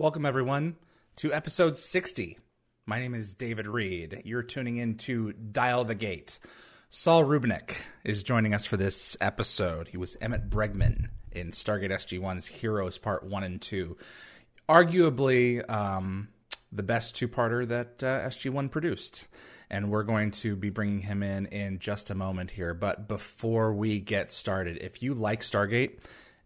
Welcome, everyone, to episode 60. My name is David Reed. You're tuning in to Dial the Gate. Saul Rubinek is joining us for this episode. He was Emmett Bregman in Stargate SG1's Heroes Part 1 and 2. Arguably um, the best two parter that uh, SG1 produced. And we're going to be bringing him in in just a moment here. But before we get started, if you like Stargate,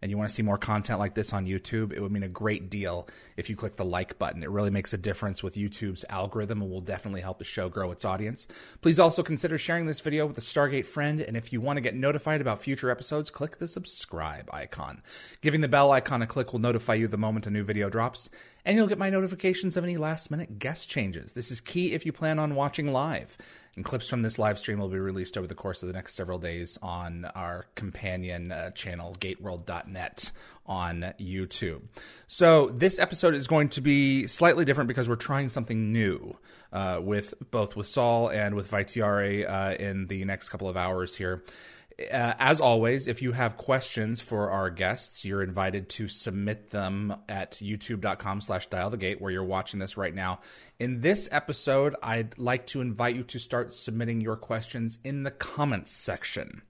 and you want to see more content like this on YouTube, it would mean a great deal if you click the like button. It really makes a difference with YouTube's algorithm and will definitely help the show grow its audience. Please also consider sharing this video with a Stargate friend, and if you want to get notified about future episodes, click the subscribe icon. Giving the bell icon a click will notify you the moment a new video drops, and you'll get my notifications of any last minute guest changes. This is key if you plan on watching live. And clips from this live stream will be released over the course of the next several days on our companion uh, channel, gateworld.net, on YouTube. So, this episode is going to be slightly different because we're trying something new uh, with both with Saul and with Vaitiare uh, in the next couple of hours here. Uh, as always, if you have questions for our guests, you're invited to submit them at youtube.com slash dial the gate where you're watching this right now. In this episode, I'd like to invite you to start submitting your questions in the comments section.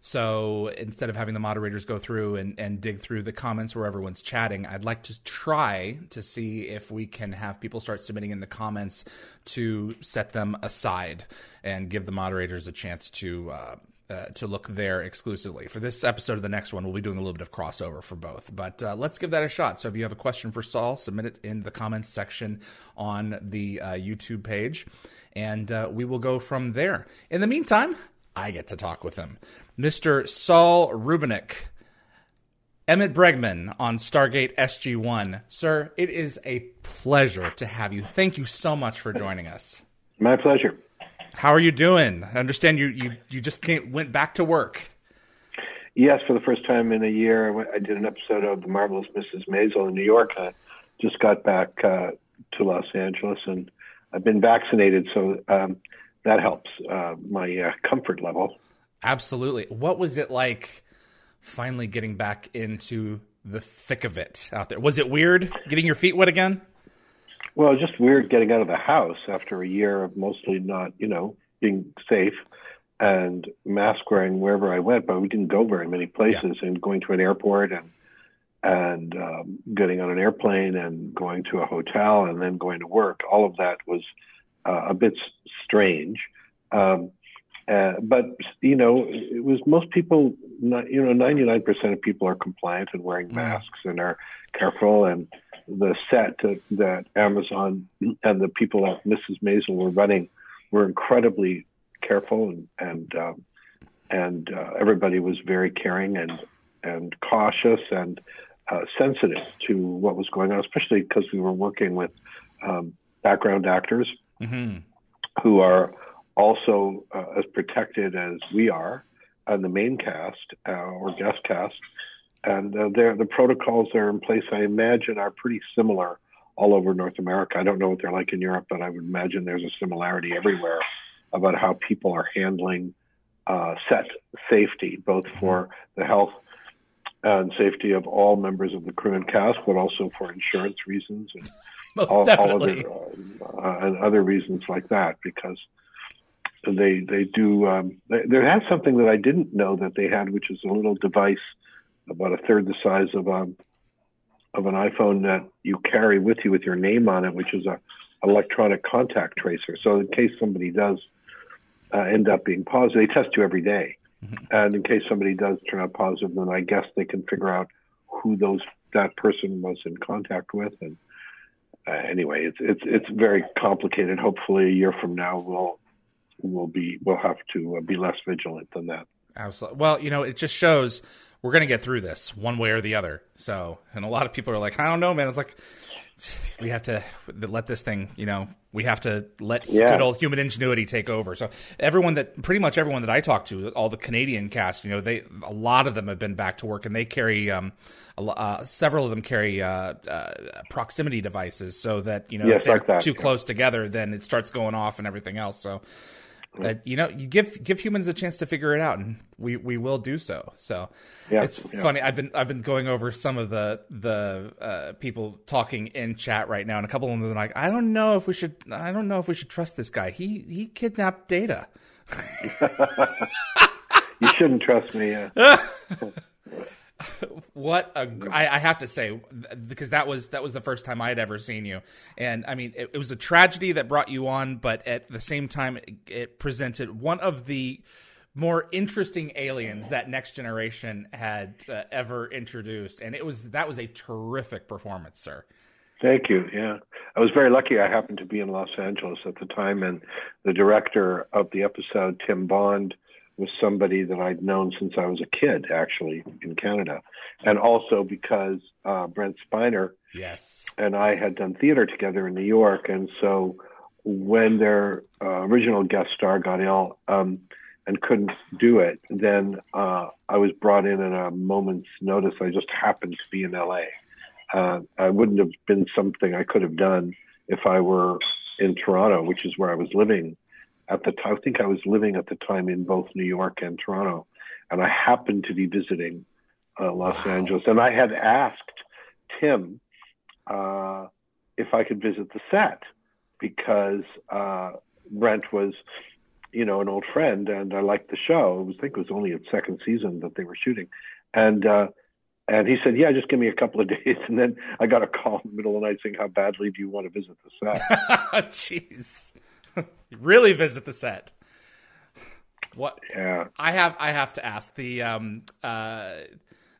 So instead of having the moderators go through and, and dig through the comments where everyone's chatting, I'd like to try to see if we can have people start submitting in the comments to set them aside and give the moderators a chance to uh, uh, to look there exclusively. For this episode of the next one, we'll be doing a little bit of crossover for both. But uh, let's give that a shot. So if you have a question for Saul, submit it in the comments section on the uh, YouTube page, and uh, we will go from there. In the meantime, I get to talk with him. Mr. Saul Rubinek. Emmett Bregman on Stargate SG1. Sir, it is a pleasure to have you. Thank you so much for joining us. My pleasure. How are you doing? I understand you you you just came, went back to work. Yes, for the first time in a year, I did an episode of The Marvelous Mrs. Maisel in New York. I just got back uh, to Los Angeles, and I've been vaccinated, so um, that helps uh, my uh, comfort level. Absolutely. What was it like finally getting back into the thick of it out there? Was it weird getting your feet wet again? Well, just weird getting out of the house after a year of mostly not, you know, being safe and mask wearing wherever I went, but we didn't go very many places. Yeah. And going to an airport and and um, getting on an airplane and going to a hotel and then going to work, all of that was uh, a bit strange. Um, uh, but you know, it was most people. You know, ninety nine percent of people are compliant and wearing mm. masks and are careful and the set that, that Amazon and the people at Mrs. Maisel were running were incredibly careful and and um, and uh, everybody was very caring and and cautious and uh, sensitive to what was going on, especially because we were working with um, background actors mm-hmm. who are also uh, as protected as we are, and the main cast uh, or guest cast and uh, the protocols that are in place, I imagine, are pretty similar all over North America. I don't know what they're like in Europe, but I would imagine there's a similarity everywhere about how people are handling uh, set safety, both for the health and safety of all members of the crew and cast, but also for insurance reasons and all, all, other uh, and other reasons like that, because they they do. Um, they, they have something that I didn't know that they had, which is a little device about a third the size of a um, of an iPhone that you carry with you with your name on it, which is a electronic contact tracer. So in case somebody does uh, end up being positive, they test you every day. Mm-hmm. and in case somebody does turn out positive, then I guess they can figure out who those that person was in contact with. And uh, anyway, it's it's it's very complicated. Hopefully, a year from now, we'll we'll be we'll have to uh, be less vigilant than that. Absolutely. Well, you know, it just shows we're going to get through this one way or the other. So, and a lot of people are like, I don't know, man. It's like we have to let this thing, you know, we have to let yeah. good old human ingenuity take over. So everyone that, pretty much everyone that I talk to, all the Canadian cast, you know, they a lot of them have been back to work, and they carry um, uh, several of them carry uh, uh, proximity devices, so that you know yes, if they're like too close together, then it starts going off and everything else. So you know, you give give humans a chance to figure it out, and we, we will do so. So yeah, it's yeah. funny. I've been I've been going over some of the the uh, people talking in chat right now, and a couple of them are like, I don't know if we should I don't know if we should trust this guy. He he kidnapped Data. you shouldn't trust me. what a I, I have to say because that was that was the first time I had ever seen you, and I mean it, it was a tragedy that brought you on, but at the same time it, it presented one of the more interesting aliens that next generation had uh, ever introduced. And it was that was a terrific performance sir. Thank you. Yeah. I was very lucky. I happened to be in los angeles at the time and the director of the episode tim bond was somebody that I'd known since I was a kid, actually, in Canada. And also because uh, Brent Spiner yes. and I had done theater together in New York. And so when their uh, original guest star got ill um, and couldn't do it, then uh, I was brought in at a moment's notice. I just happened to be in LA. Uh, I wouldn't have been something I could have done if I were in Toronto, which is where I was living at the time. I think I was living at the time in both New York and Toronto, and I happened to be visiting uh, Los wow. Angeles. And I had asked Tim uh, if I could visit the set because uh, Brent was, you know, an old friend, and I liked the show. I was, think it was only its second season that they were shooting, and uh, and he said, "Yeah, just give me a couple of days." And then I got a call in the middle of the night saying, "How badly do you want to visit the set?" Jeez really visit the set. What? Yeah. I have. I have to ask the. Um. Uh.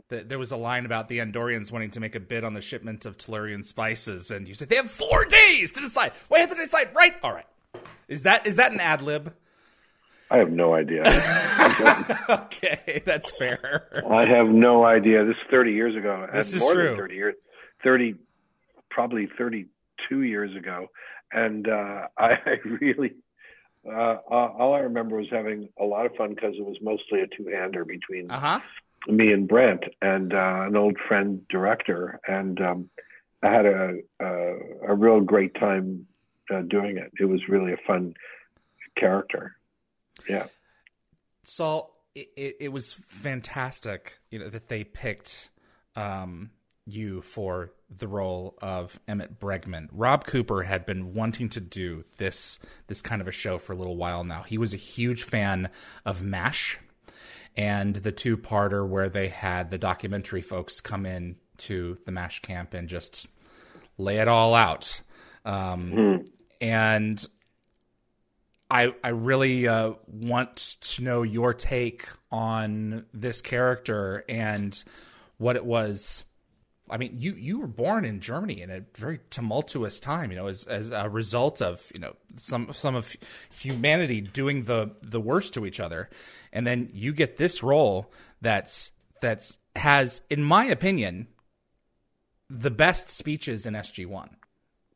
The, there was a line about the Andorians wanting to make a bid on the shipment of Tellurian spices, and you said they have four days to decide. We have to decide right. All right. Is that is that an ad lib? I have no idea. okay, that's fair. I have no idea. This is 30 years ago. This is more true. than 30 years. 30, probably 32 years ago and uh, I, I, really uh, all I remember was having a lot of fun because it was mostly a two-hander between uh-huh. me and Brent and uh, an old friend director, and um, I had a, a, a real great time uh, doing it. It was really a fun character. Yeah. Saul, it, it, it was fantastic, you know, that they picked um, you for the role of Emmett Bregman. Rob Cooper had been wanting to do this this kind of a show for a little while now. He was a huge fan of MASH and the two-parter where they had the documentary folks come in to the MASH camp and just lay it all out. Um, mm. And I I really uh, want to know your take on this character and what it was I mean, you you were born in Germany in a very tumultuous time, you know, as as a result of you know some some of humanity doing the the worst to each other, and then you get this role that's that's has, in my opinion, the best speeches in SG One.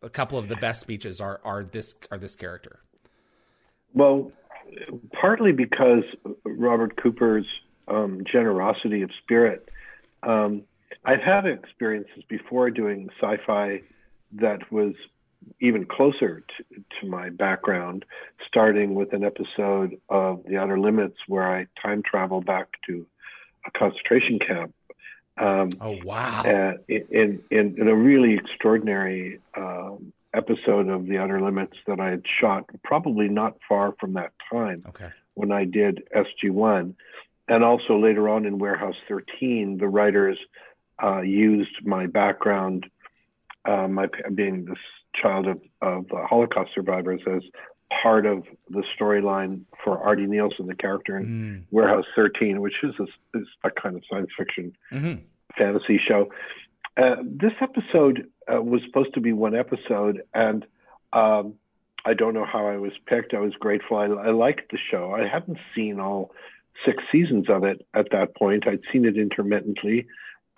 A couple of the best speeches are are this are this character. Well, partly because Robert Cooper's um, generosity of spirit. Um, I've had experiences before doing sci-fi that was even closer to, to, my background, starting with an episode of The Outer Limits where I time travel back to a concentration camp. Um, oh wow! in, in in a really extraordinary um, episode of The Outer Limits that I had shot, probably not far from that time okay. when I did SG One, and also later on in Warehouse 13, the writers uh, used my background, uh, my being this child of, of uh, Holocaust survivors, as part of the storyline for Artie Nielsen, the character in mm. Warehouse 13, which is a, is a kind of science fiction mm-hmm. fantasy show. Uh, this episode uh, was supposed to be one episode, and um, I don't know how I was picked. I was grateful. I, I liked the show. I hadn't seen all six seasons of it at that point. I'd seen it intermittently,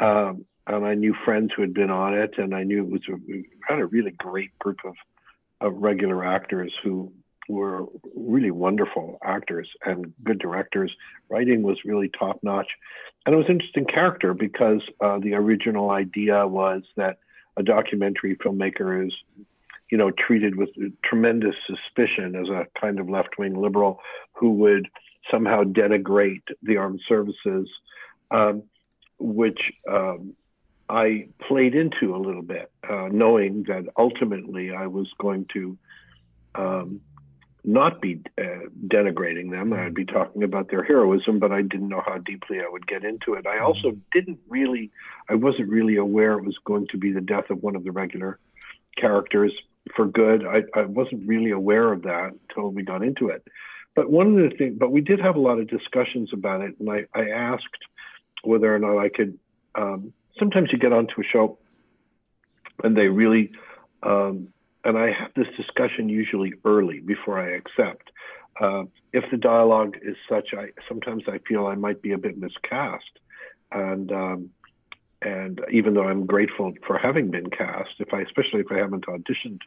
um, and I knew friends who had been on it, and I knew it was a, had a really great group of of regular actors who were really wonderful actors and good directors. Writing was really top notch, and it was an interesting character because uh, the original idea was that a documentary filmmaker is you know, treated with tremendous suspicion as a kind of left wing liberal who would somehow denigrate the armed services, um, which um, I played into a little bit, uh, knowing that ultimately I was going to um, not be uh, denigrating them. I'd be talking about their heroism, but I didn't know how deeply I would get into it. I also didn't really, I wasn't really aware it was going to be the death of one of the regular characters for good. I, I wasn't really aware of that until we got into it. But one of the things, but we did have a lot of discussions about it, and I, I asked whether or not I could. Um, sometimes you get onto a show, and they really, um, and I have this discussion usually early before I accept. Uh, if the dialogue is such, I sometimes I feel I might be a bit miscast, and um, and even though I'm grateful for having been cast, if I, especially if I haven't auditioned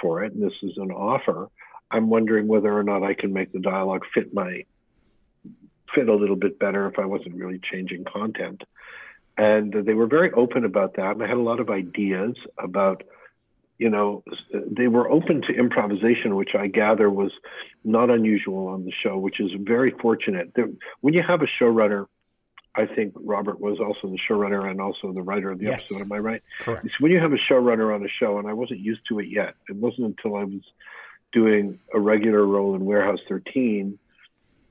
for it, and this is an offer, I'm wondering whether or not I can make the dialogue fit my fit a little bit better if I wasn't really changing content. And they were very open about that, and I had a lot of ideas about, you know, they were open to improvisation, which I gather was not unusual on the show, which is very fortunate. When you have a showrunner I think Robert was also the showrunner and also the writer of the yes. episode. Am I right? Correct. It's when you have a showrunner on a show, and I wasn't used to it yet. It wasn't until I was doing a regular role in Warehouse 13,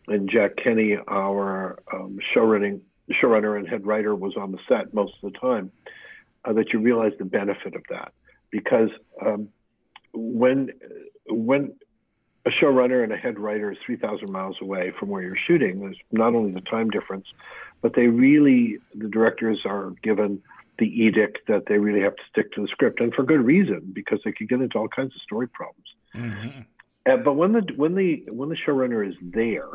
and Jack Kenny, our um, showrunning showrunner and head writer, was on the set most of the time, uh, that you realize the benefit of that. Because um, when when a showrunner and a head writer is 3,000 miles away from where you're shooting, there's not only the time difference, but they really, the directors are given the edict that they really have to stick to the script, and for good reason, because they could get into all kinds of story problems. Mm-hmm. Uh, but when the when the when the showrunner is there,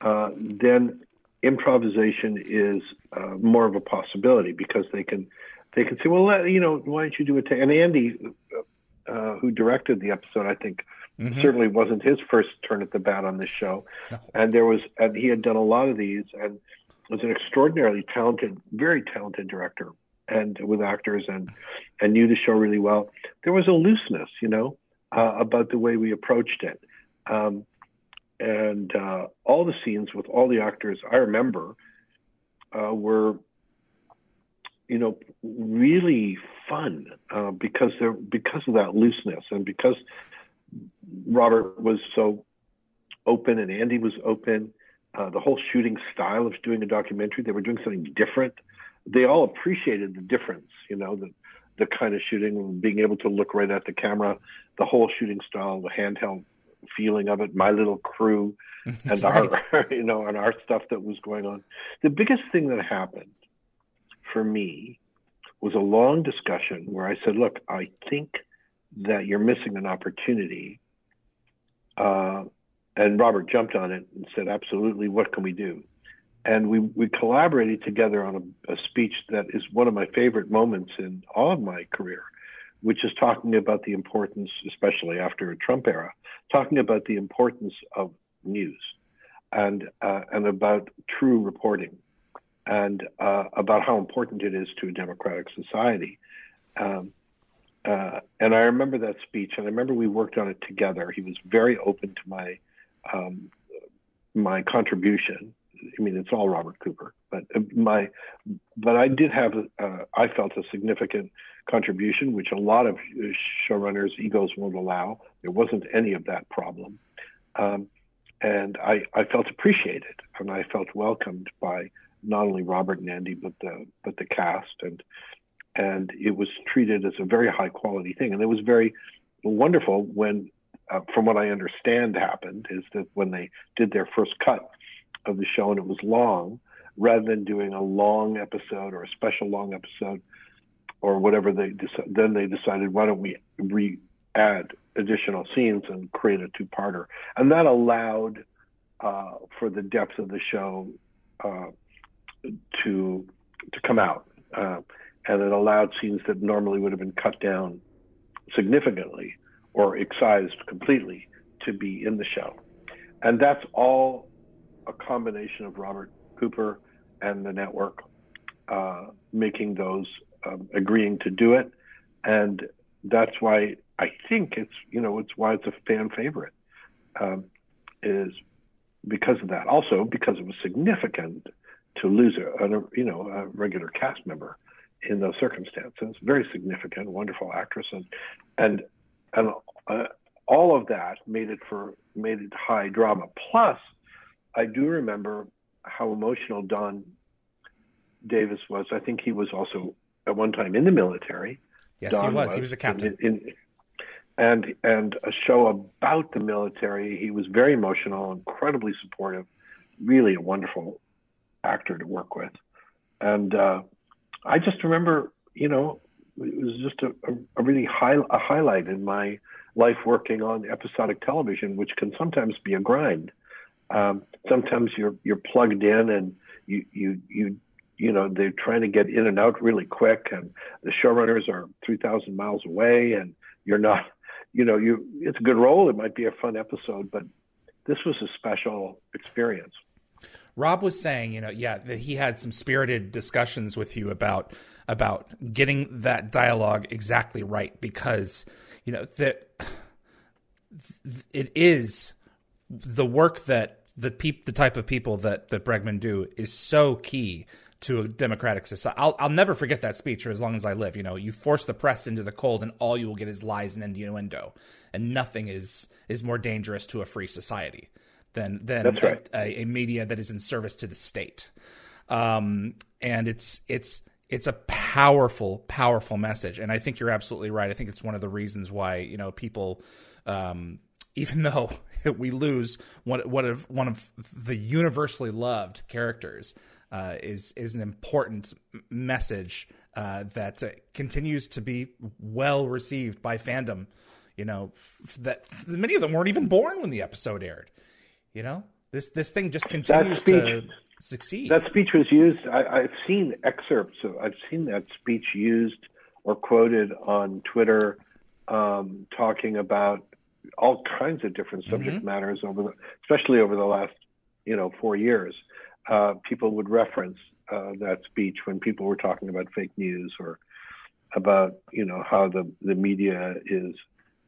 uh, then improvisation is uh, more of a possibility because they can they can say, well, you know, why don't you do it? And Andy, uh, who directed the episode, I think. Mm-hmm. Certainly wasn't his first turn at the bat on this show, no. and there was, and he had done a lot of these, and was an extraordinarily talented, very talented director, and with actors, and and knew the show really well. There was a looseness, you know, uh, about the way we approached it, um, and uh, all the scenes with all the actors I remember uh, were, you know, really fun uh, because there because of that looseness and because Robert was so open and Andy was open uh, the whole shooting style of doing a documentary. They were doing something different. They all appreciated the difference, you know, the the kind of shooting, being able to look right at the camera, the whole shooting style, the handheld feeling of it, my little crew, and right. our, you know, and our stuff that was going on. The biggest thing that happened for me was a long discussion where I said, "Look, I think that you're missing an opportunity uh, and Robert jumped on it and said, "Absolutely, what can we do?" And we we collaborated together on a, a speech that is one of my favorite moments in all of my career, which is talking about the importance, especially after a Trump era, talking about the importance of news, and uh, and about true reporting, and uh, about how important it is to a democratic society. Um, uh, and I remember that speech, and I remember we worked on it together. He was very open to my um, my contribution. I mean, it's all Robert Cooper, but my, but I did have, uh, I felt a significant contribution, which a lot of showrunners' egos won't allow. There wasn't any of that problem, um, and I, I felt appreciated, and I felt welcomed by not only Robert and Andy, but the but the cast, and and it was treated as a very high quality thing, and it was very wonderful when uh, from what I understand, happened is that when they did their first cut of the show and it was long, rather than doing a long episode or a special long episode or whatever they dec- then they decided why don't we re add additional scenes and create a two-parter, and that allowed uh, for the depth of the show uh, to to come out, uh, and it allowed scenes that normally would have been cut down significantly or excised completely to be in the show, and that's all a combination of Robert Cooper and the network uh, making those um, agreeing to do it, and that's why I think it's you know it's why it's a fan favorite um, is because of that. Also because it was significant to lose a, a you know a regular cast member in those circumstances. Very significant, wonderful actress, and and and uh, all of that made it for made it high drama. Plus, I do remember how emotional Don Davis was. I think he was also at one time in the military. Yes, Don he was. was. He was a captain. In, in, and and a show about the military. He was very emotional, incredibly supportive, really a wonderful actor to work with. And uh, I just remember, you know, it was just a, a, really high a highlight in my life working on episodic television, which can sometimes be a grind. Um, sometimes you're you're plugged in and you you you you know they're trying to get in and out really quick and the showrunners are 3000 miles away and you're not you know you it's a good role. It might be a fun episode but this was a special experience. Rob was saying you know yeah that he had some spirited discussions with you about about getting that dialogue exactly right because you know that it is the work that the peop, the type of people that that Bregman do is so key to a democratic society. I'll, I'll never forget that speech for as long as I live. You know, you force the press into the cold, and all you will get is lies and innuendo, and nothing is is more dangerous to a free society than than right. a, a, media that is in service to the state. Um, and it's it's it's a powerful, powerful message, and I think you're absolutely right. I think it's one of the reasons why you know people. Um, even though we lose one, one of one of the universally loved characters, uh, is is an important message uh, that uh, continues to be well received by fandom. You know f- that many of them weren't even born when the episode aired. You know this this thing just continues speech, to succeed. That speech was used. I, I've seen excerpts. Of, I've seen that speech used or quoted on Twitter, um, talking about all kinds of different subject mm-hmm. matters over the, especially over the last you know four years uh, people would reference uh, that speech when people were talking about fake news or about you know how the the media is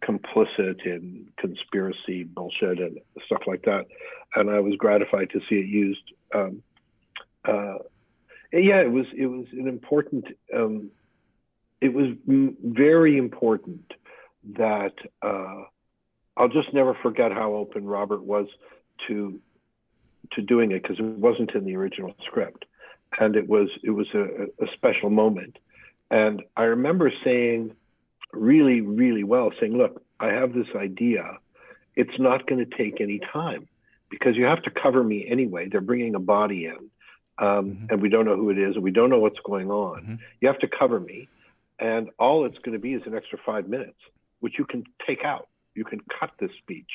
complicit in conspiracy bullshit and stuff like that. And I was gratified to see it used. Um, uh, yeah, it was it was an important. Um, it was very important that uh, I'll just never forget how open Robert was to to doing it because it wasn't in the original script, and it was it was a, a special moment. And I remember saying, really, really well, saying, "Look, I have this idea. It's not going to take any time because you have to cover me anyway. They're bringing a body in, um, mm-hmm. and we don't know who it is, and we don't know what's going on. Mm-hmm. You have to cover me, and all it's going to be is an extra five minutes, which you can take out. You can cut this speech."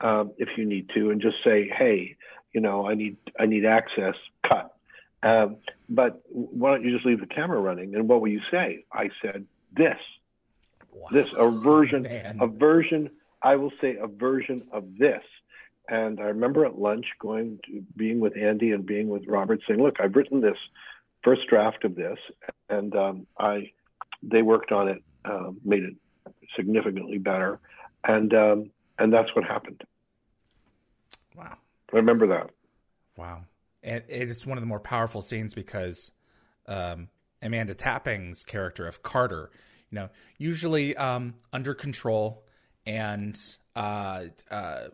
Um, if you need to, and just say, "Hey, you know, I need I need access, cut. Um, but why don't you just leave the camera running? And what will you say? I said this, wow. this a version, Man. a version. I will say a version of this. And I remember at lunch going to being with Andy and being with Robert, saying, "Look, I've written this first draft of this, and um, I they worked on it, um, made it significantly better, and um, and that's what happened." Wow. I remember that. Wow. And it's one of the more powerful scenes because um, Amanda Tapping's character of Carter, you know, usually um, under control and uh, uh,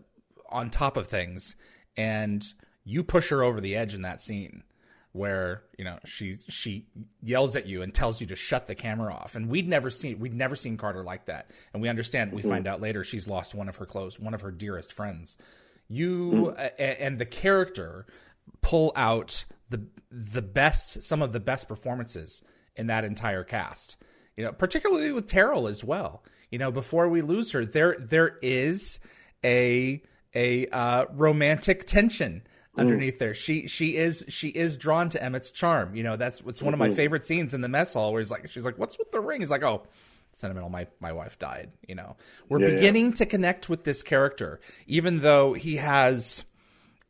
on top of things, and you push her over the edge in that scene where you know she she yells at you and tells you to shut the camera off and we'd never seen we'd never seen Carter like that and we understand we mm-hmm. find out later she's lost one of her close one of her dearest friends you mm. and the character pull out the the best some of the best performances in that entire cast you know particularly with Teryl as well you know, before we lose her, there there is a a uh, romantic tension underneath mm. there. She she is she is drawn to Emmett's charm. You know, that's it's one of my favorite scenes in the mess hall where he's like she's like, What's with the ring? He's like, Oh, sentimental my my wife died, you know. We're yeah, beginning yeah. to connect with this character, even though he has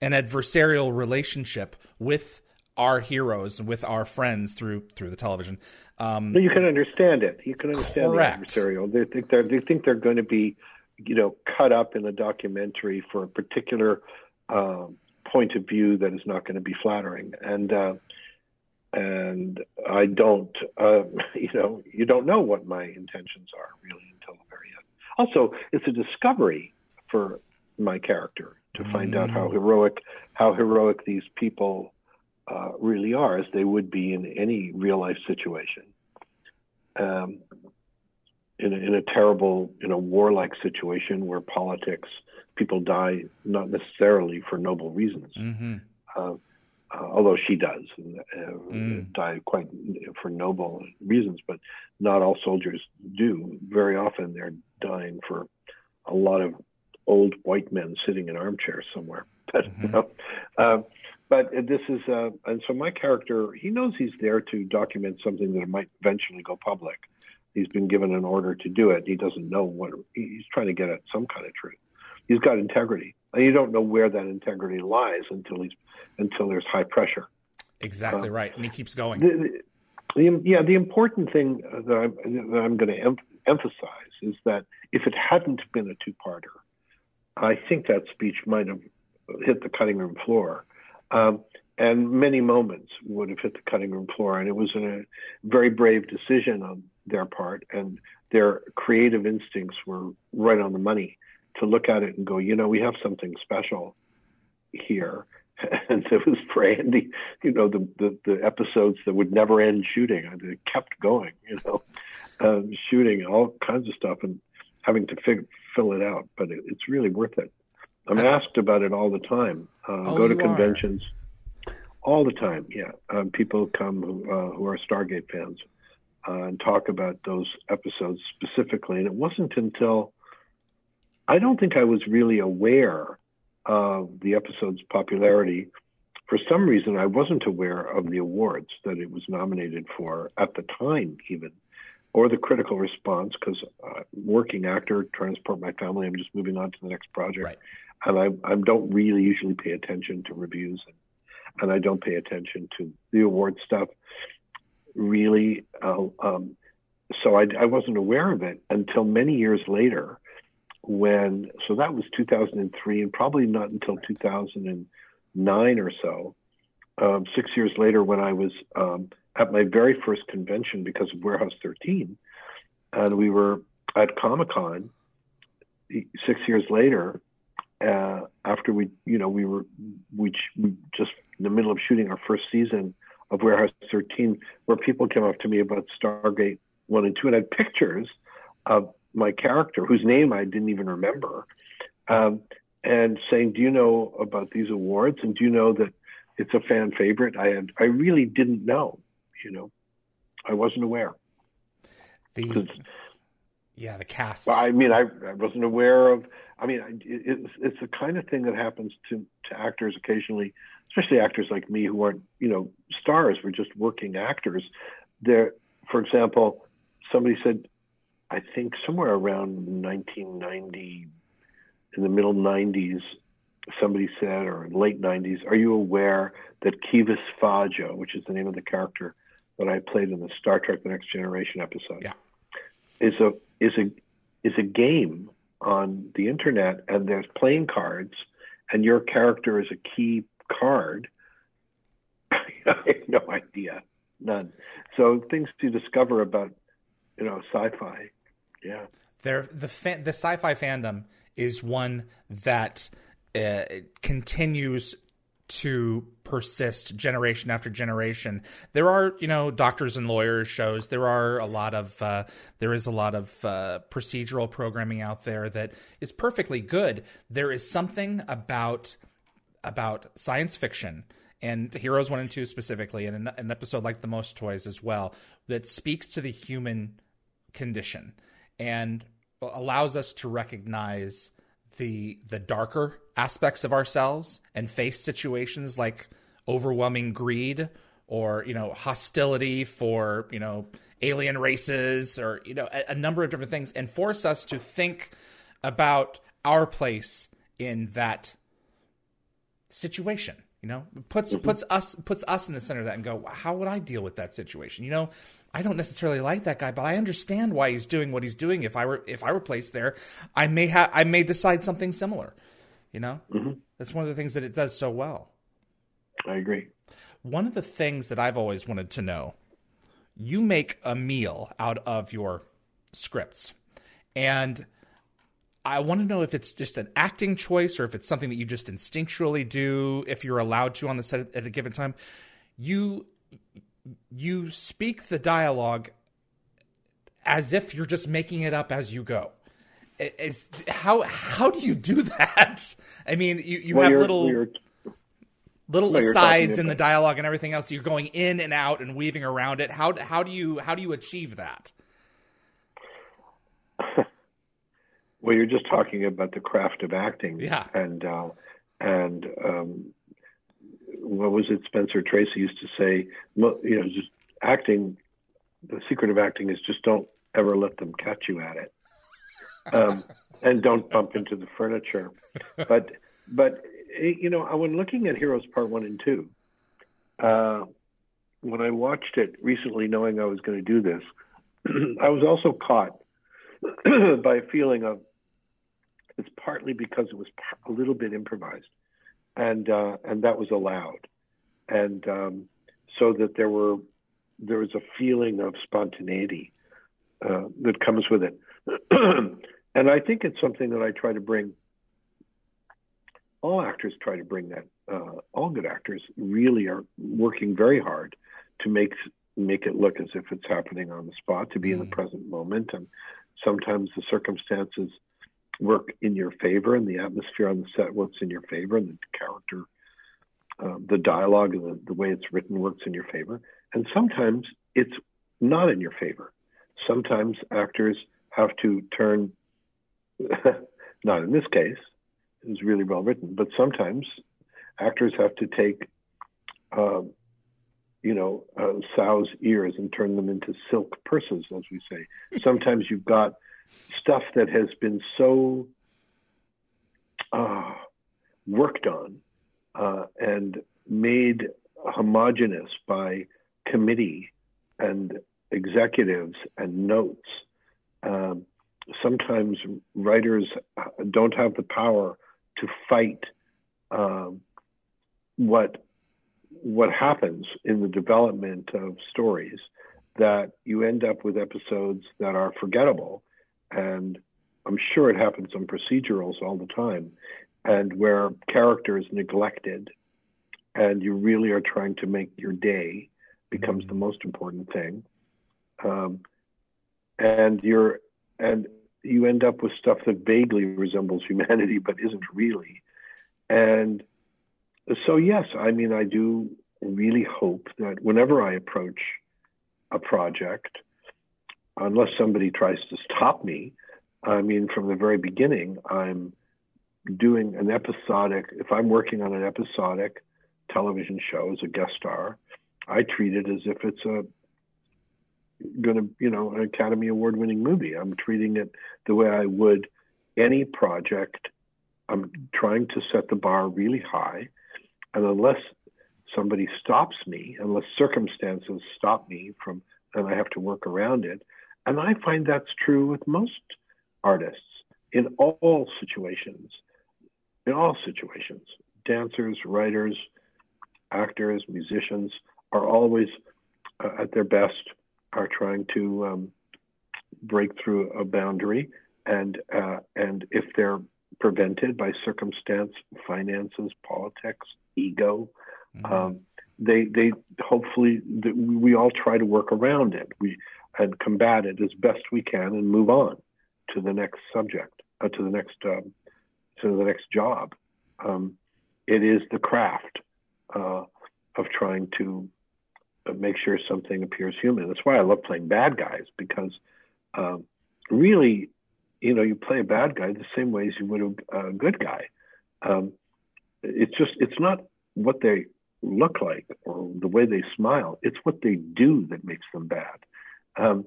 an adversarial relationship with our heroes with our friends through through the television. Um, you can understand it. You can understand correct. the adversarial. They think they're they think they're going to be, you know, cut up in a documentary for a particular um, point of view that is not going to be flattering. And uh, and I don't, uh, you know, you don't know what my intentions are really until the very end. Also, it's a discovery for my character to find mm. out how mm. heroic how heroic these people uh, really are, as they would be in any real life situation. Um, in a, in a terrible, in a warlike situation where politics, people die not necessarily for noble reasons. Mm-hmm. Uh, uh, although she does uh, mm. die quite for noble reasons, but not all soldiers do. Very often they're dying for a lot of old white men sitting in armchairs somewhere. But mm-hmm. you know, uh, but this is, uh, and so my character, he knows he's there to document something that might eventually go public. He's been given an order to do it. He doesn't know what he's trying to get at some kind of truth. He's got integrity, and you don't know where that integrity lies until he's until there's high pressure. Exactly uh, right, and he keeps going. The, the, yeah, the important thing that I'm, that I'm going to em- emphasize is that if it hadn't been a two-parter, I think that speech might have hit the cutting room floor. Um, and many moments would have hit the cutting room floor. And it was a very brave decision on their part. And their creative instincts were right on the money to look at it and go, you know, we have something special here. And it was brandy, you know, the, the, the episodes that would never end shooting. They kept going, you know, um, shooting all kinds of stuff and having to fig- fill it out. But it, it's really worth it. I'm asked about it all the time. Uh, oh, go to conventions are. all the time. Yeah, um, people come who, uh, who are Stargate fans uh, and talk about those episodes specifically. And it wasn't until I don't think I was really aware of the episode's popularity. For some reason, I wasn't aware of the awards that it was nominated for at the time, even or the critical response because uh, working actor transport my family i'm just moving on to the next project right and I, I don't really usually pay attention to reviews, and, and I don't pay attention to the award stuff really. Uh, um, so I, I wasn't aware of it until many years later, when so that was 2003, and probably not until 2009 or so. Um, six years later, when I was um, at my very first convention because of Warehouse 13, and we were at Comic Con. Six years later, uh, after we, you know, we were we, we just in the middle of shooting our first season of Warehouse 13, where people came up to me about Stargate One and Two, and had pictures of my character, whose name I didn't even remember, um, and saying, "Do you know about these awards? And do you know that it's a fan favorite?" I had, I really didn't know, you know, I wasn't aware. The, yeah, the cast. I mean, I, I wasn't aware of I mean, it's it's the kind of thing that happens to to actors occasionally, especially actors like me who aren't you know stars. We're just working actors. There, for example, somebody said, I think somewhere around 1990, in the middle 90s, somebody said, or in late 90s, are you aware that Kivas Fajo, which is the name of the character that I played in the Star Trek: The Next Generation episode, yeah. is a is a is a game on the internet and there's playing cards and your character is a key card, I have no idea, none. So things to discover about, you know, sci-fi, yeah. There, the the sci-fi fandom is one that uh, continues to persist generation after generation. There are, you know, doctors and lawyers shows. There are a lot of, uh, there is a lot of uh, procedural programming out there that is perfectly good. There is something about about science fiction and Heroes One and Two specifically, and an, an episode like The Most Toys as well, that speaks to the human condition and allows us to recognize the the darker aspects of ourselves and face situations like overwhelming greed or you know hostility for you know alien races or you know a, a, number of different things and force us to think about our place in that situation you know puts mm-hmm. puts us puts us in the center of that and go how would i deal with that situation you know i don't necessarily like that guy but i understand why he's doing what he's doing if i were if i were placed there i may have i may decide something similar you know mm-hmm. that's one of the things that it does so well i agree one of the things that I've always wanted to know you make a meal out of your scripts. And I want to know if it's just an acting choice or if it's something that you just instinctually do if you're allowed to on the set at a given time. You you speak the dialogue as if you're just making it up as you go. Is how how do you do that? I mean, you, you well, have little little no, asides in the dialogue and everything else. You're going in and out and weaving around it. How how do you how do you achieve that? well, you're just talking about the craft of acting. Yeah. And uh, and um, what was it? Spencer Tracy used to say, you know, just acting. The secret of acting is just don't ever let them catch you at it, um, and don't bump into the furniture. But but you know, when looking at Heroes Part One and Two, uh, when I watched it recently, knowing I was going to do this, I was also caught by a feeling of it's partly because it was a little bit improvised, and uh, and that was allowed, and um, so that there were there was a feeling of spontaneity uh, that comes with it, and I think it's something that I try to bring all actors try to bring that. Uh, all good actors really are working very hard to make make it look as if it's happening on the spot, to be mm. in the mm. present moment, and sometimes the circumstances work in your favor, and the atmosphere on the set works in your favor, and the character, uh, the dialogue, and the, the way it's written works in your favor, and sometimes it's not in your favor. Sometimes actors have to turn, not in this case, is really well written. But sometimes actors have to take, uh, you know, uh, sow's ears and turn them into silk purses, as we say. Sometimes you've got stuff that has been so uh, worked on uh, and made homogenous by committee and executives and notes. Um, sometimes writers uh, don't have the power to fight um, what what happens in the development of stories that you end up with episodes that are forgettable and i'm sure it happens on procedurals all the time and where character is neglected and you really are trying to make your day becomes mm-hmm. the most important thing um, and you're and you end up with stuff that vaguely resembles humanity but isn't really. And so, yes, I mean, I do really hope that whenever I approach a project, unless somebody tries to stop me, I mean, from the very beginning, I'm doing an episodic, if I'm working on an episodic television show as a guest star, I treat it as if it's a going to, you know, an Academy Award winning movie. I'm treating it the way I would any project. I'm trying to set the bar really high. And unless somebody stops me, unless circumstances stop me from, and I have to work around it. And I find that's true with most artists in all situations. In all situations, dancers, writers, actors, musicians are always uh, at their best are trying to um, break through a boundary, and uh, and if they're prevented by circumstance, finances, politics, ego, mm-hmm. um, they they hopefully we all try to work around it. We and combat it as best we can and move on to the next subject, uh, to the next um, to the next job. Um, it is the craft uh, of trying to make sure something appears human. That's why I love playing bad guys because um, really, you know, you play a bad guy the same way as you would a, good guy. Um, it's just, it's not what they look like or the way they smile. It's what they do that makes them bad. Um,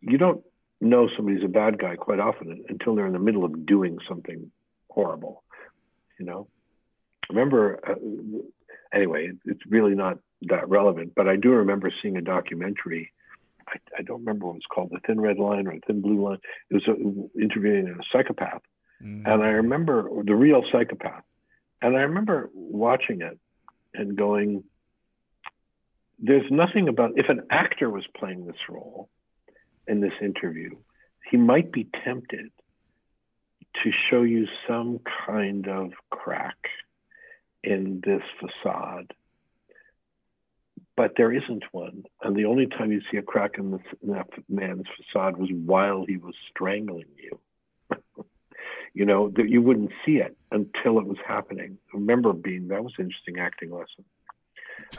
you don't know somebody's a bad guy quite often until they're in the middle of doing something horrible. You know, remember. Uh, anyway, it's really not that relevant. But I do remember seeing a documentary. I, I don't remember what it's called, The Thin Red Line or The Thin Blue Line. It was a, interviewing a psychopath, mm-hmm. and I remember the real psychopath. And I remember watching it and going, "There's nothing about if an actor was playing this role." in this interview, he might be tempted to show you some kind of crack in this facade. But there isn't one. And the only time you see a crack in, this, in that man's facade was while he was strangling you. you know, that you wouldn't see it until it was happening. I remember being, that was an interesting acting lesson.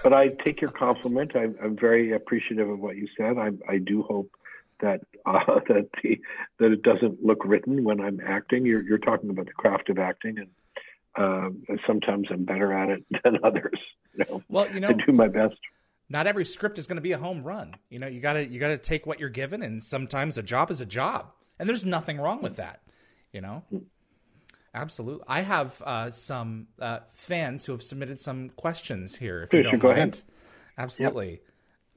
But I take your compliment. I'm, I'm very appreciative of what you said. I, I do hope that uh, that the that it doesn't look written when I'm acting. You're you're talking about the craft of acting, and uh, sometimes I'm better at it than others. You know? Well, you know, I do my best. Not every script is going to be a home run. You know, you gotta you gotta take what you're given, and sometimes a job is a job, and there's nothing wrong with that. You know. Absolutely. I have uh, some uh, fans who have submitted some questions here. If you don't go mind. ahead. Absolutely. Yep.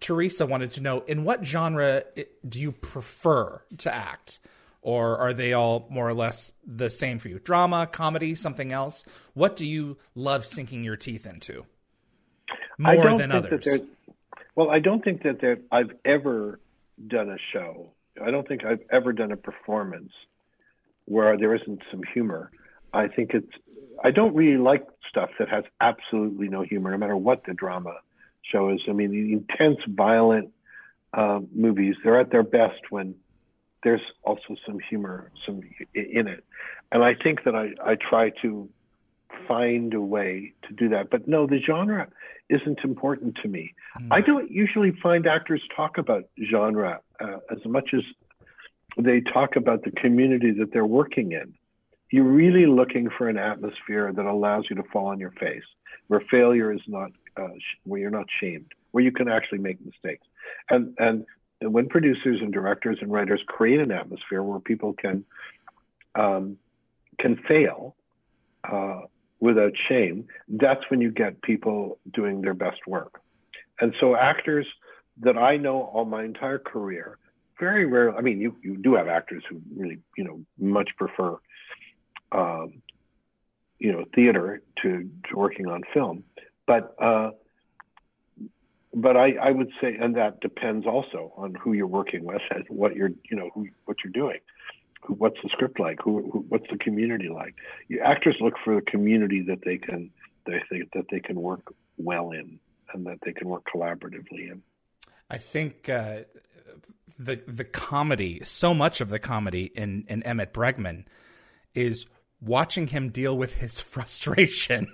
Teresa wanted to know in what genre do you prefer to act? Or are they all more or less the same for you? Drama, comedy, something else? What do you love sinking your teeth into more than others? well, I don't think that there, I've ever done a show. I don't think I've ever done a performance where there isn't some humor. I think it's, I don't really like stuff that has absolutely no humor, no matter what the drama show is. I mean, the intense, violent uh, movies, they're at their best when there's also some humor some in it. And I think that I, I try to find a way to do that. But no, the genre isn't important to me. Mm. I don't usually find actors talk about genre uh, as much as they talk about the community that they're working in. You're really looking for an atmosphere that allows you to fall on your face, where failure is not uh, where you're not shamed, where you can actually make mistakes. And, and when producers and directors and writers create an atmosphere where people can um, can fail uh, without shame, that's when you get people doing their best work. And so actors that I know all my entire career, very rarely. I mean, you you do have actors who really you know much prefer. Um, you know, theater to, to working on film, but uh, but I, I would say, and that depends also on who you're working with and what you're, you know, who, what you're doing. Who, what's the script like? Who, who, what's the community like? Actors look for the community that they can, they think that they can work well in, and that they can work collaboratively in. I think uh, the the comedy, so much of the comedy in in Emmett Bregman, is watching him deal with his frustration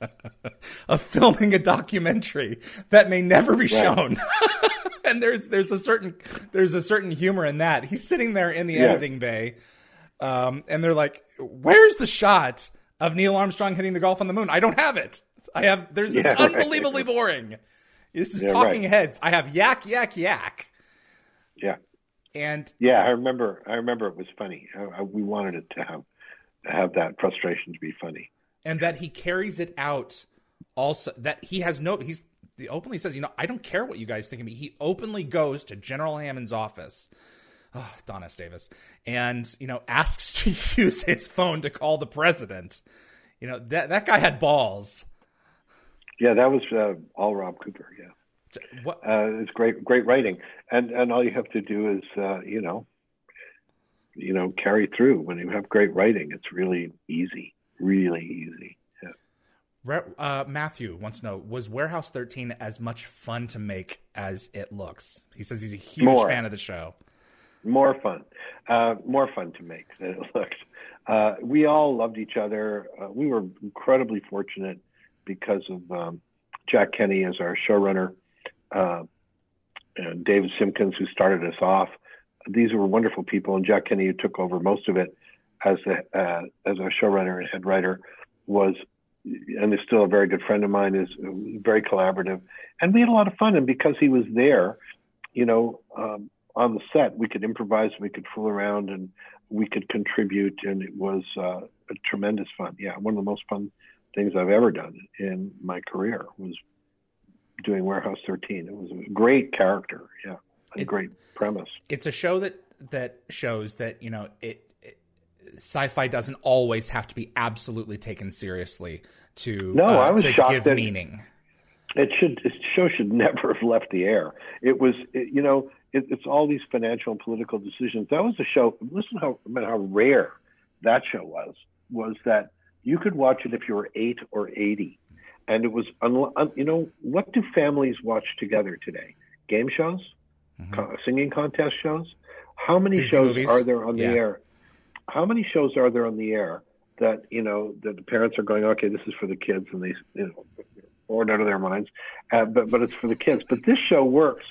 of filming a documentary that may never be shown. Right. and there's there's a certain there's a certain humor in that. He's sitting there in the yeah. editing bay, um, and they're like, "Where's the shot of Neil Armstrong hitting the golf on the moon? I don't have it. I have. There's yeah, this right. unbelievably boring. This is yeah, talking right. heads. I have yak yak yak. Yeah. And yeah, I remember. I remember it was funny. I, I, we wanted it to have have that frustration to be funny. And that he carries it out also that he has no he's he openly says you know i don't care what you guys think of me. He openly goes to general hammond's office oh, don s davis and you know asks to use his phone to call the president. You know that that guy had balls. Yeah that was uh, all rob cooper yeah. What? Uh, it's great great writing. And and all you have to do is uh, you know you know carry through when you have great writing it's really easy really easy. Yeah. Uh, Matthew wants to know: Was Warehouse 13 as much fun to make as it looks? He says he's a huge more. fan of the show. More fun, uh, more fun to make than it looked. Uh, we all loved each other. Uh, we were incredibly fortunate because of um, Jack Kenny as our showrunner, uh, and David Simkins, who started us off. These were wonderful people, and Jack Kenny, who took over most of it as a uh, as a showrunner and head writer, was and is still a very good friend of mine. Is very collaborative, and we had a lot of fun. And because he was there, you know, um, on the set, we could improvise, we could fool around, and we could contribute, and it was uh, a tremendous fun. Yeah, one of the most fun things I've ever done in my career was doing Warehouse 13. It was a great character. Yeah, a it, great premise. It's a show that that shows that you know it, it, sci-fi doesn't always have to be absolutely taken seriously to no. Uh, I was shocked give that meaning. It should. The show should never have left the air. It was, it, you know, it, it's all these financial and political decisions. That was a show. Listen how how rare that show was. Was that you could watch it if you were eight or eighty, and it was you know what do families watch together today? Game shows, mm-hmm. singing contest shows. How many Disney shows movies? are there on yeah. the air? How many shows are there on the air that you know that the parents are going, okay, this is for the kids, and they you know, or out of their minds, uh, but but it's for the kids. But this show works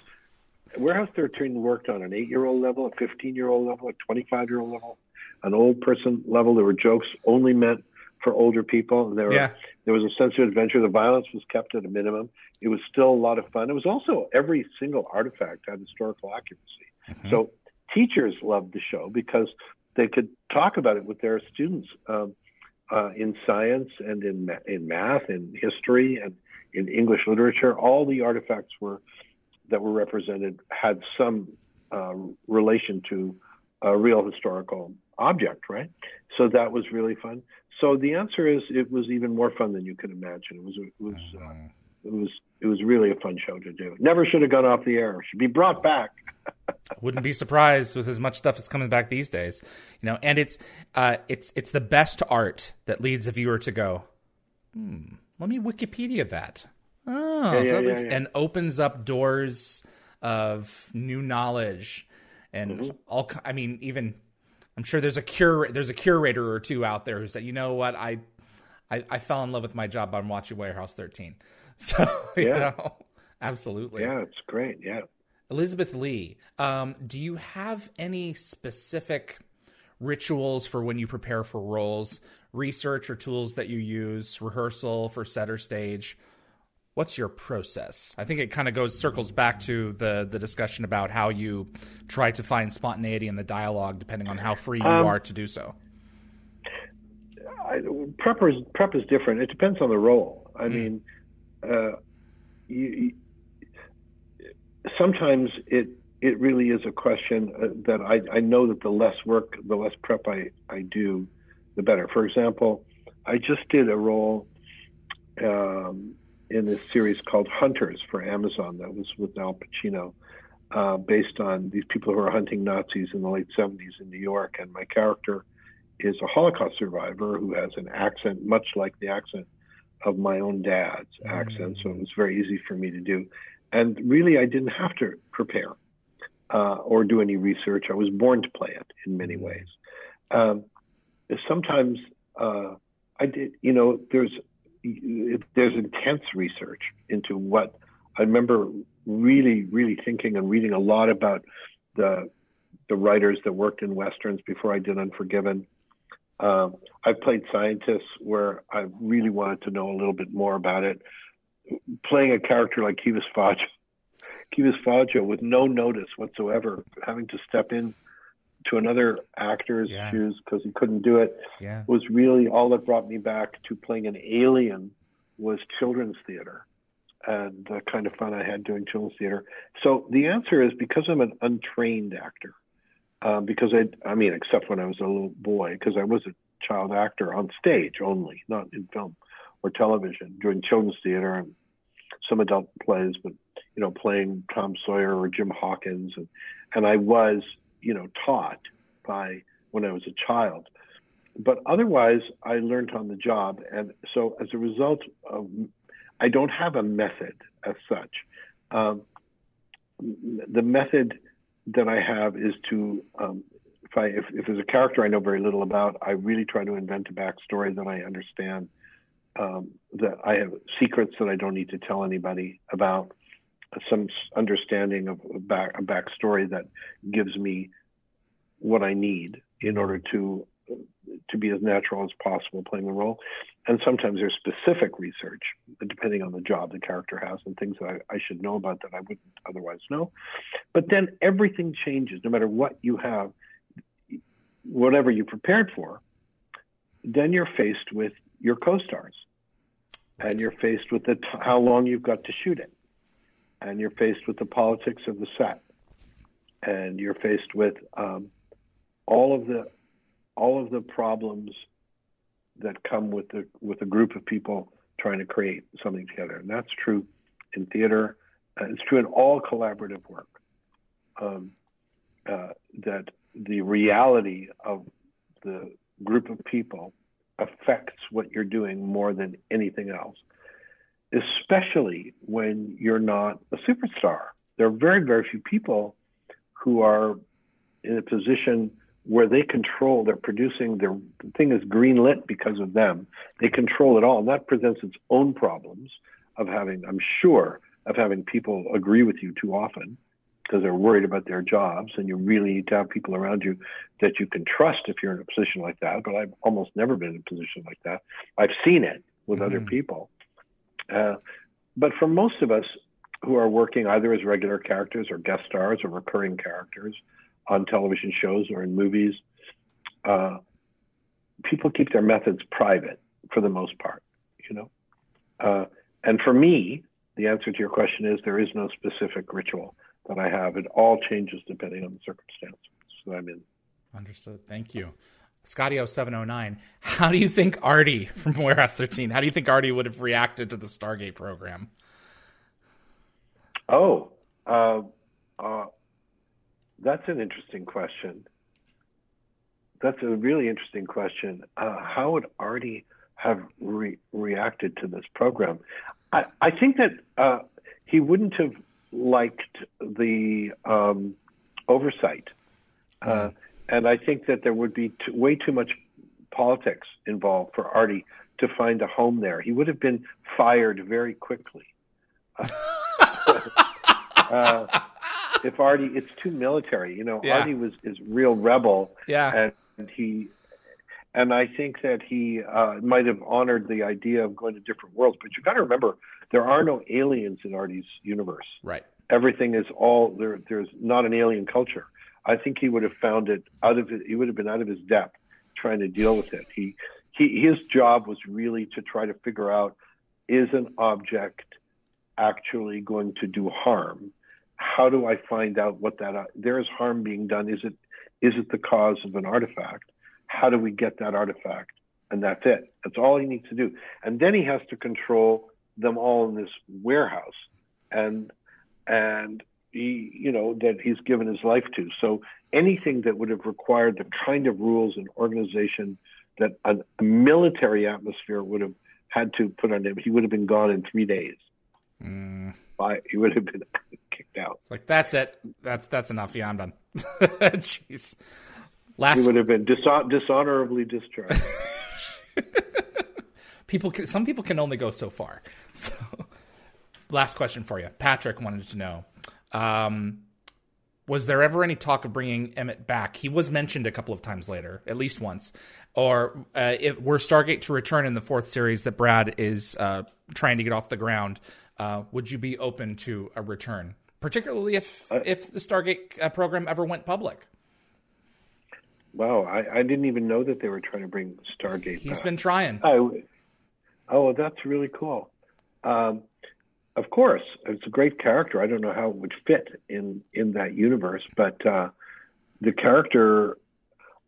Warehouse 13 worked on an eight year old level, a 15 year old level, a 25 year old level, an old person level. There were jokes only meant for older people. There, yeah. were, there was a sense of adventure. The violence was kept at a minimum. It was still a lot of fun. It was also every single artifact had historical accuracy. Mm-hmm. So teachers loved the show because they could talk about it with their students um, uh, in science and in, in math, in history, and in English literature. All the artifacts were that were represented had some uh, relation to a real historical object, right? So that was really fun. So the answer is, it was even more fun than you could imagine. It was, it was, uh, mm-hmm. it was, it was really a fun show to do. Never should have gone off the air. Should be brought back. Wouldn't be surprised with as much stuff that's coming back these days, you know. And it's, uh, it's, it's the best art that leads a viewer to go, hmm, let me Wikipedia that. Oh, yeah, yeah, yeah, and opens up doors of new knowledge and mm-hmm. all. I mean, even I'm sure there's a cure there's a curator or two out there who said, you know what, I I, I fell in love with my job on watching Warehouse 13. So yeah, you know, absolutely. Yeah, it's great. Yeah. Elizabeth Lee, um, do you have any specific rituals for when you prepare for roles, research or tools that you use, rehearsal for set or stage? What's your process? I think it kind of goes circles back to the the discussion about how you try to find spontaneity in the dialogue, depending on how free you um, are to do so. I, prep is prep is different. It depends on the role. I mm. mean, uh, you, you, sometimes it it really is a question uh, that I, I know that the less work, the less prep I, I do, the better. For example, I just did a role um, in this series called Hunters for Amazon that was with Al Pacino, uh, based on these people who are hunting Nazis in the late 70s in New York. And my character is a Holocaust survivor who has an accent much like the accent of my own dad's mm-hmm. accent. So it was very easy for me to do. And really, I didn't have to prepare uh, or do any research. I was born to play it in many mm-hmm. ways. Um, sometimes uh, I did, you know, there's there's intense research into what I remember really, really thinking and reading a lot about the the writers that worked in westerns before I did Unforgiven. Um, I've played scientists where I really wanted to know a little bit more about it. Playing a character like Kivas Fajo, Kivas Fajo with no notice whatsoever, having to step in to another actor's yeah. shoes because he couldn't do it yeah. was really all that brought me back to playing an alien was children's theater and the kind of fun I had doing children's theater. So the answer is because I'm an untrained actor, um, because I, I mean, except when I was a little boy, because I was a child actor on stage only, not in film or television, doing children's theater and some adult plays, but you know, playing Tom Sawyer or Jim Hawkins, and and I was you know, taught by when I was a child. But otherwise, I learned on the job. And so as a result of, I don't have a method as such. Um, the method that I have is to, um, if I, if, if there's a character I know very little about, I really try to invent a backstory that I understand, um, that I have secrets that I don't need to tell anybody about some understanding of a, back, a backstory that gives me what I need in order to to be as natural as possible playing the role. And sometimes there's specific research, depending on the job the character has and things that I, I, should know about that I wouldn't otherwise know. But then everything changes, no matter what you have, whatever you prepared for, then you're faced with your co stars. And you're faced with the t- how long you've got to shoot it. And you're faced with the politics of the set. And you're faced with um, all of the all of the problems that come with the with a group of people trying to create something together, and that's true in theater. Uh, it's true in all collaborative work. Um, uh, that the reality of the group of people affects what you're doing more than anything else, especially when you're not a superstar. There are very, very few people who are in a position where they control, they're producing, their the thing is greenlit because of them. They control it all. And that presents its own problems of having, I'm sure, of having people agree with you too often because they're worried about their jobs. And you really need to have people around you that you can trust if you're in a position like that. But I've almost never been in a position like that. I've seen it with mm-hmm. other people. Uh, but for most of us who are working either as regular characters or guest stars or recurring characters, on television shows or in movies, uh, people keep their methods private for the most part, you know. Uh, and for me, the answer to your question is there is no specific ritual that I have. It all changes depending on the circumstances that I'm in. Understood. Thank you. Scotty 0709, how do you think Artie from Warehouse 13, how do you think Artie would have reacted to the Stargate program? Oh, uh, uh, that's an interesting question. That's a really interesting question. Uh, how would Artie have re- reacted to this program? I, I think that uh, he wouldn't have liked the um, oversight. Uh, mm. And I think that there would be t- way too much politics involved for Artie to find a home there. He would have been fired very quickly. uh, if Artie, it's too military. You know, yeah. Artie was is real rebel. Yeah, and he, and I think that he uh, might have honored the idea of going to different worlds. But you've got to remember, there are no aliens in Artie's universe. Right. Everything is all there. There's not an alien culture. I think he would have found it out of it. He would have been out of his depth trying to deal with it. He, he, his job was really to try to figure out is an object actually going to do harm how do I find out what that there is harm being done? Is it is it the cause of an artifact? How do we get that artifact? And that's it. That's all he needs to do. And then he has to control them all in this warehouse, and and he you know that he's given his life to. So anything that would have required the kind of rules and organization that a, a military atmosphere would have had to put on him, he would have been gone in three days. Mm. By, he would have been kicked out. It's like that's it. That's that's enough. Yeah, I'm done. Jeez. Last. He would have been dishon- dishonorably discharged. people, can, some people can only go so far. So, last question for you, Patrick wanted to know. Um, was there ever any talk of bringing Emmett back? He was mentioned a couple of times later, at least once. Or uh, if were Stargate to return in the fourth series that Brad is uh, trying to get off the ground, uh, would you be open to a return? particularly if uh, if the Stargate uh, program ever went public. Wow, I, I, didn't even know that they were trying to bring Stargate. He's back. been trying. Oh, oh, that's really cool. Um, of course, it's a great character. I don't know how it would fit in in that universe, but uh, the character,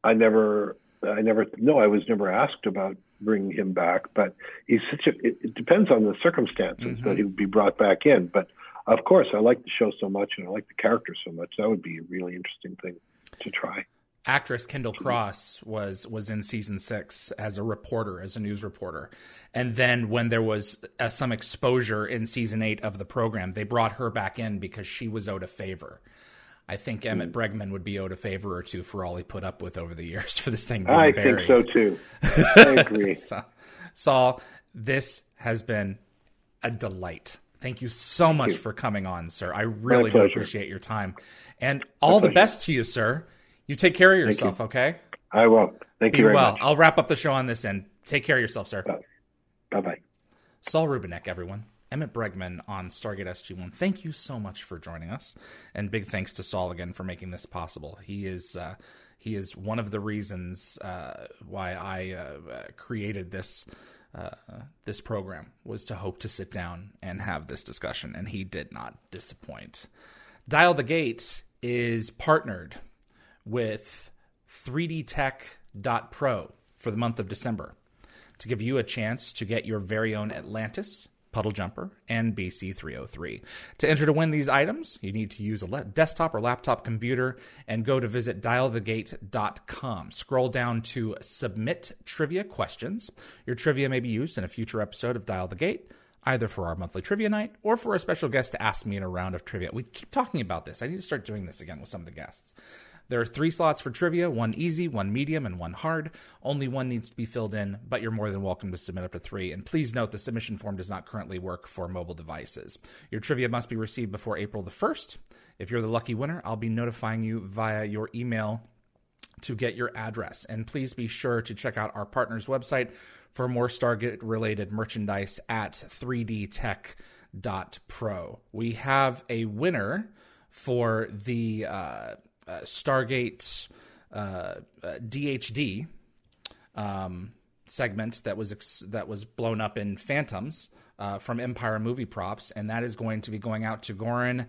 I never, I never, no, I was never asked about bringing him back. But he's such a. It, it depends on the circumstances mm-hmm. that he would be brought back in. But of course, I like the show so much and I like the character so much. That would be a really interesting thing to try. Actress Kendall Cross was was in season six as a reporter, as a news reporter, and then when there was uh, some exposure in season eight of the program, they brought her back in because she was owed a favor. I think Emmett mm. Bregman would be owed a favor or two for all he put up with over the years for this thing. I buried. think so too. I agree. so, Saul, this has been a delight. Thank you so much you. for coming on, sir. I really do appreciate your time. And all the best to you, sir. You take care of yourself, okay? I will. Thank Be you very well. much. I'll wrap up the show on this end. Take care of yourself, sir. Bye bye. Saul Rubinek, everyone. Emmett Bregman on Stargate SG1. Thank you so much for joining us, and big thanks to Saul again for making this possible. He is uh, he is one of the reasons uh, why I uh, created this uh, this program was to hope to sit down and have this discussion, and he did not disappoint. Dial the Gate is partnered with 3dtech.pro for the month of December to give you a chance to get your very own Atlantis, Puddle Jumper, and BC 303. To enter to win these items, you need to use a desktop or laptop computer and go to visit dialthegate.com. Scroll down to submit trivia questions. Your trivia may be used in a future episode of Dial the Gate. Either for our monthly trivia night or for a special guest to ask me in a round of trivia. We keep talking about this. I need to start doing this again with some of the guests. There are three slots for trivia one easy, one medium, and one hard. Only one needs to be filled in, but you're more than welcome to submit up to three. And please note the submission form does not currently work for mobile devices. Your trivia must be received before April the 1st. If you're the lucky winner, I'll be notifying you via your email to get your address. And please be sure to check out our partner's website for more Stargate related merchandise at 3dtech.pro. We have a winner for the uh, uh, Stargate uh, uh, DHD um, segment that was ex- that was blown up in Phantoms uh, from Empire Movie Props, and that is going to be going out to Goran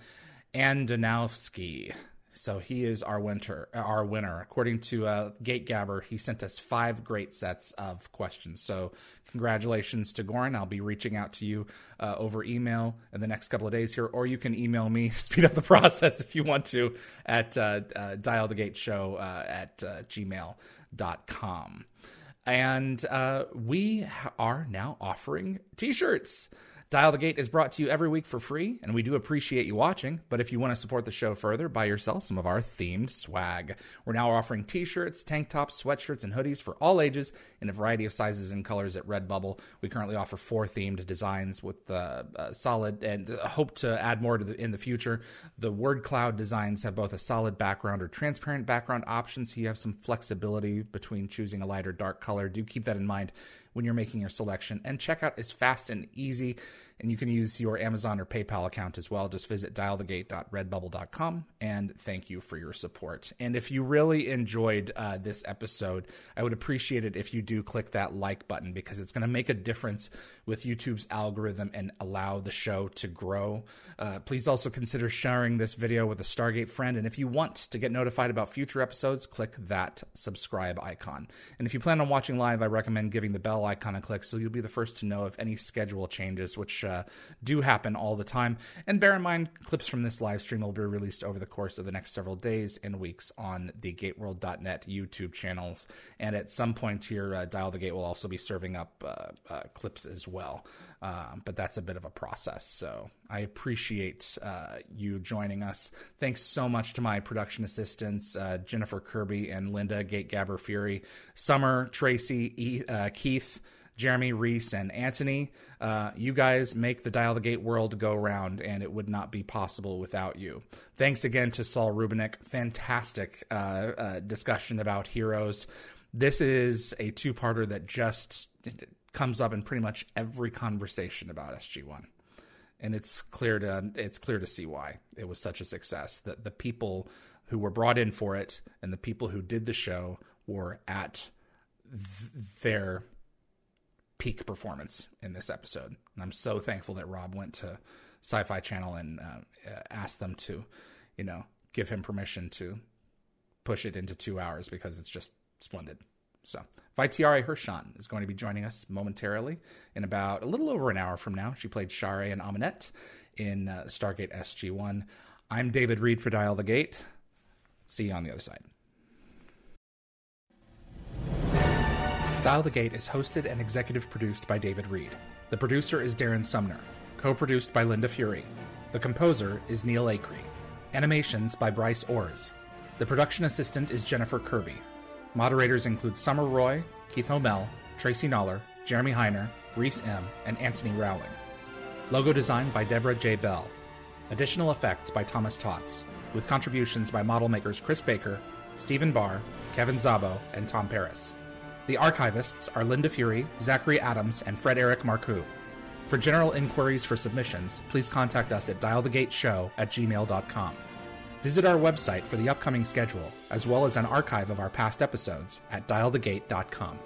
Andonovsky. So he is our winter, our winner. According to uh, Gate Gabber, he sent us five great sets of questions. So congratulations to Goran. I'll be reaching out to you uh, over email in the next couple of days here, or you can email me, speed up the process if you want to, at uh, uh, dial the gate show uh, at uh, gmail.com. And uh, we are now offering t-shirts. Dial the Gate is brought to you every week for free, and we do appreciate you watching. But if you want to support the show further, buy yourself some of our themed swag. We're now offering t shirts, tank tops, sweatshirts, and hoodies for all ages in a variety of sizes and colors at Redbubble. We currently offer four themed designs with uh, uh, solid and hope to add more to the, in the future. The word cloud designs have both a solid background or transparent background option, so you have some flexibility between choosing a light or dark color. Do keep that in mind when you're making your selection. And checkout is fast and easy, and you can use your Amazon or PayPal account as well. Just visit dialthegate.redbubble.com and thank you for your support. And if you really enjoyed uh, this episode, I would appreciate it if you do click that like button because it's going to make a difference with YouTube's algorithm and allow the show to grow. Uh, please also consider sharing this video with a Stargate friend. And if you want to get notified about future episodes, click that subscribe icon. And if you plan on watching live, I recommend giving the bell icon a click so you'll be the first to know of any schedule changes, which uh, do happen all the time. And bear in mind, clips from this live stream will be released over the course of the next several days and weeks on the gateworld.net YouTube channels. And at some point here, uh, Dial the Gate will also be serving up uh, uh clips as well. Um, but that's a bit of a process. So I appreciate uh, you joining us. Thanks so much to my production assistants, uh, Jennifer Kirby and Linda Gate Gabber Fury, Summer, Tracy, e- Keith. Jeremy, Reese, and Anthony. Uh, you guys make the Dial the Gate world go round, and it would not be possible without you. Thanks again to Saul Rubinek. Fantastic uh, uh, discussion about heroes. This is a two parter that just comes up in pretty much every conversation about SG1. And it's clear to it's clear to see why it was such a success. That the people who were brought in for it and the people who did the show were at th- their peak performance in this episode. And I'm so thankful that Rob went to Sci Fi Channel and uh, asked them to, you know, give him permission to push it into two hours because it's just splendid. So, Vaitiare Hirschan is going to be joining us momentarily in about a little over an hour from now. She played Sha're and Amaunet in uh, Stargate SG1. I'm David Reed for Dial the Gate. See you on the other side. Dial the Gate is hosted and executive produced by David Reed. The producer is Darren Sumner, co produced by Linda Fury. The composer is Neil Acree. Animations by Bryce Orrs. The production assistant is Jennifer Kirby. Moderators include Summer Roy, Keith O'Mell, Tracy Noller, Jeremy Heiner, Reese M., and Anthony Rowling. Logo design by Deborah J. Bell. Additional effects by Thomas Tots, with contributions by model makers Chris Baker, Stephen Barr, Kevin Zabo, and Tom Paris. The archivists are Linda Fury, Zachary Adams, and Frederic Marcoux. For general inquiries for submissions, please contact us at dialthegateshow at gmail.com. Visit our website for the upcoming schedule, as well as an archive of our past episodes at dialthegate.com.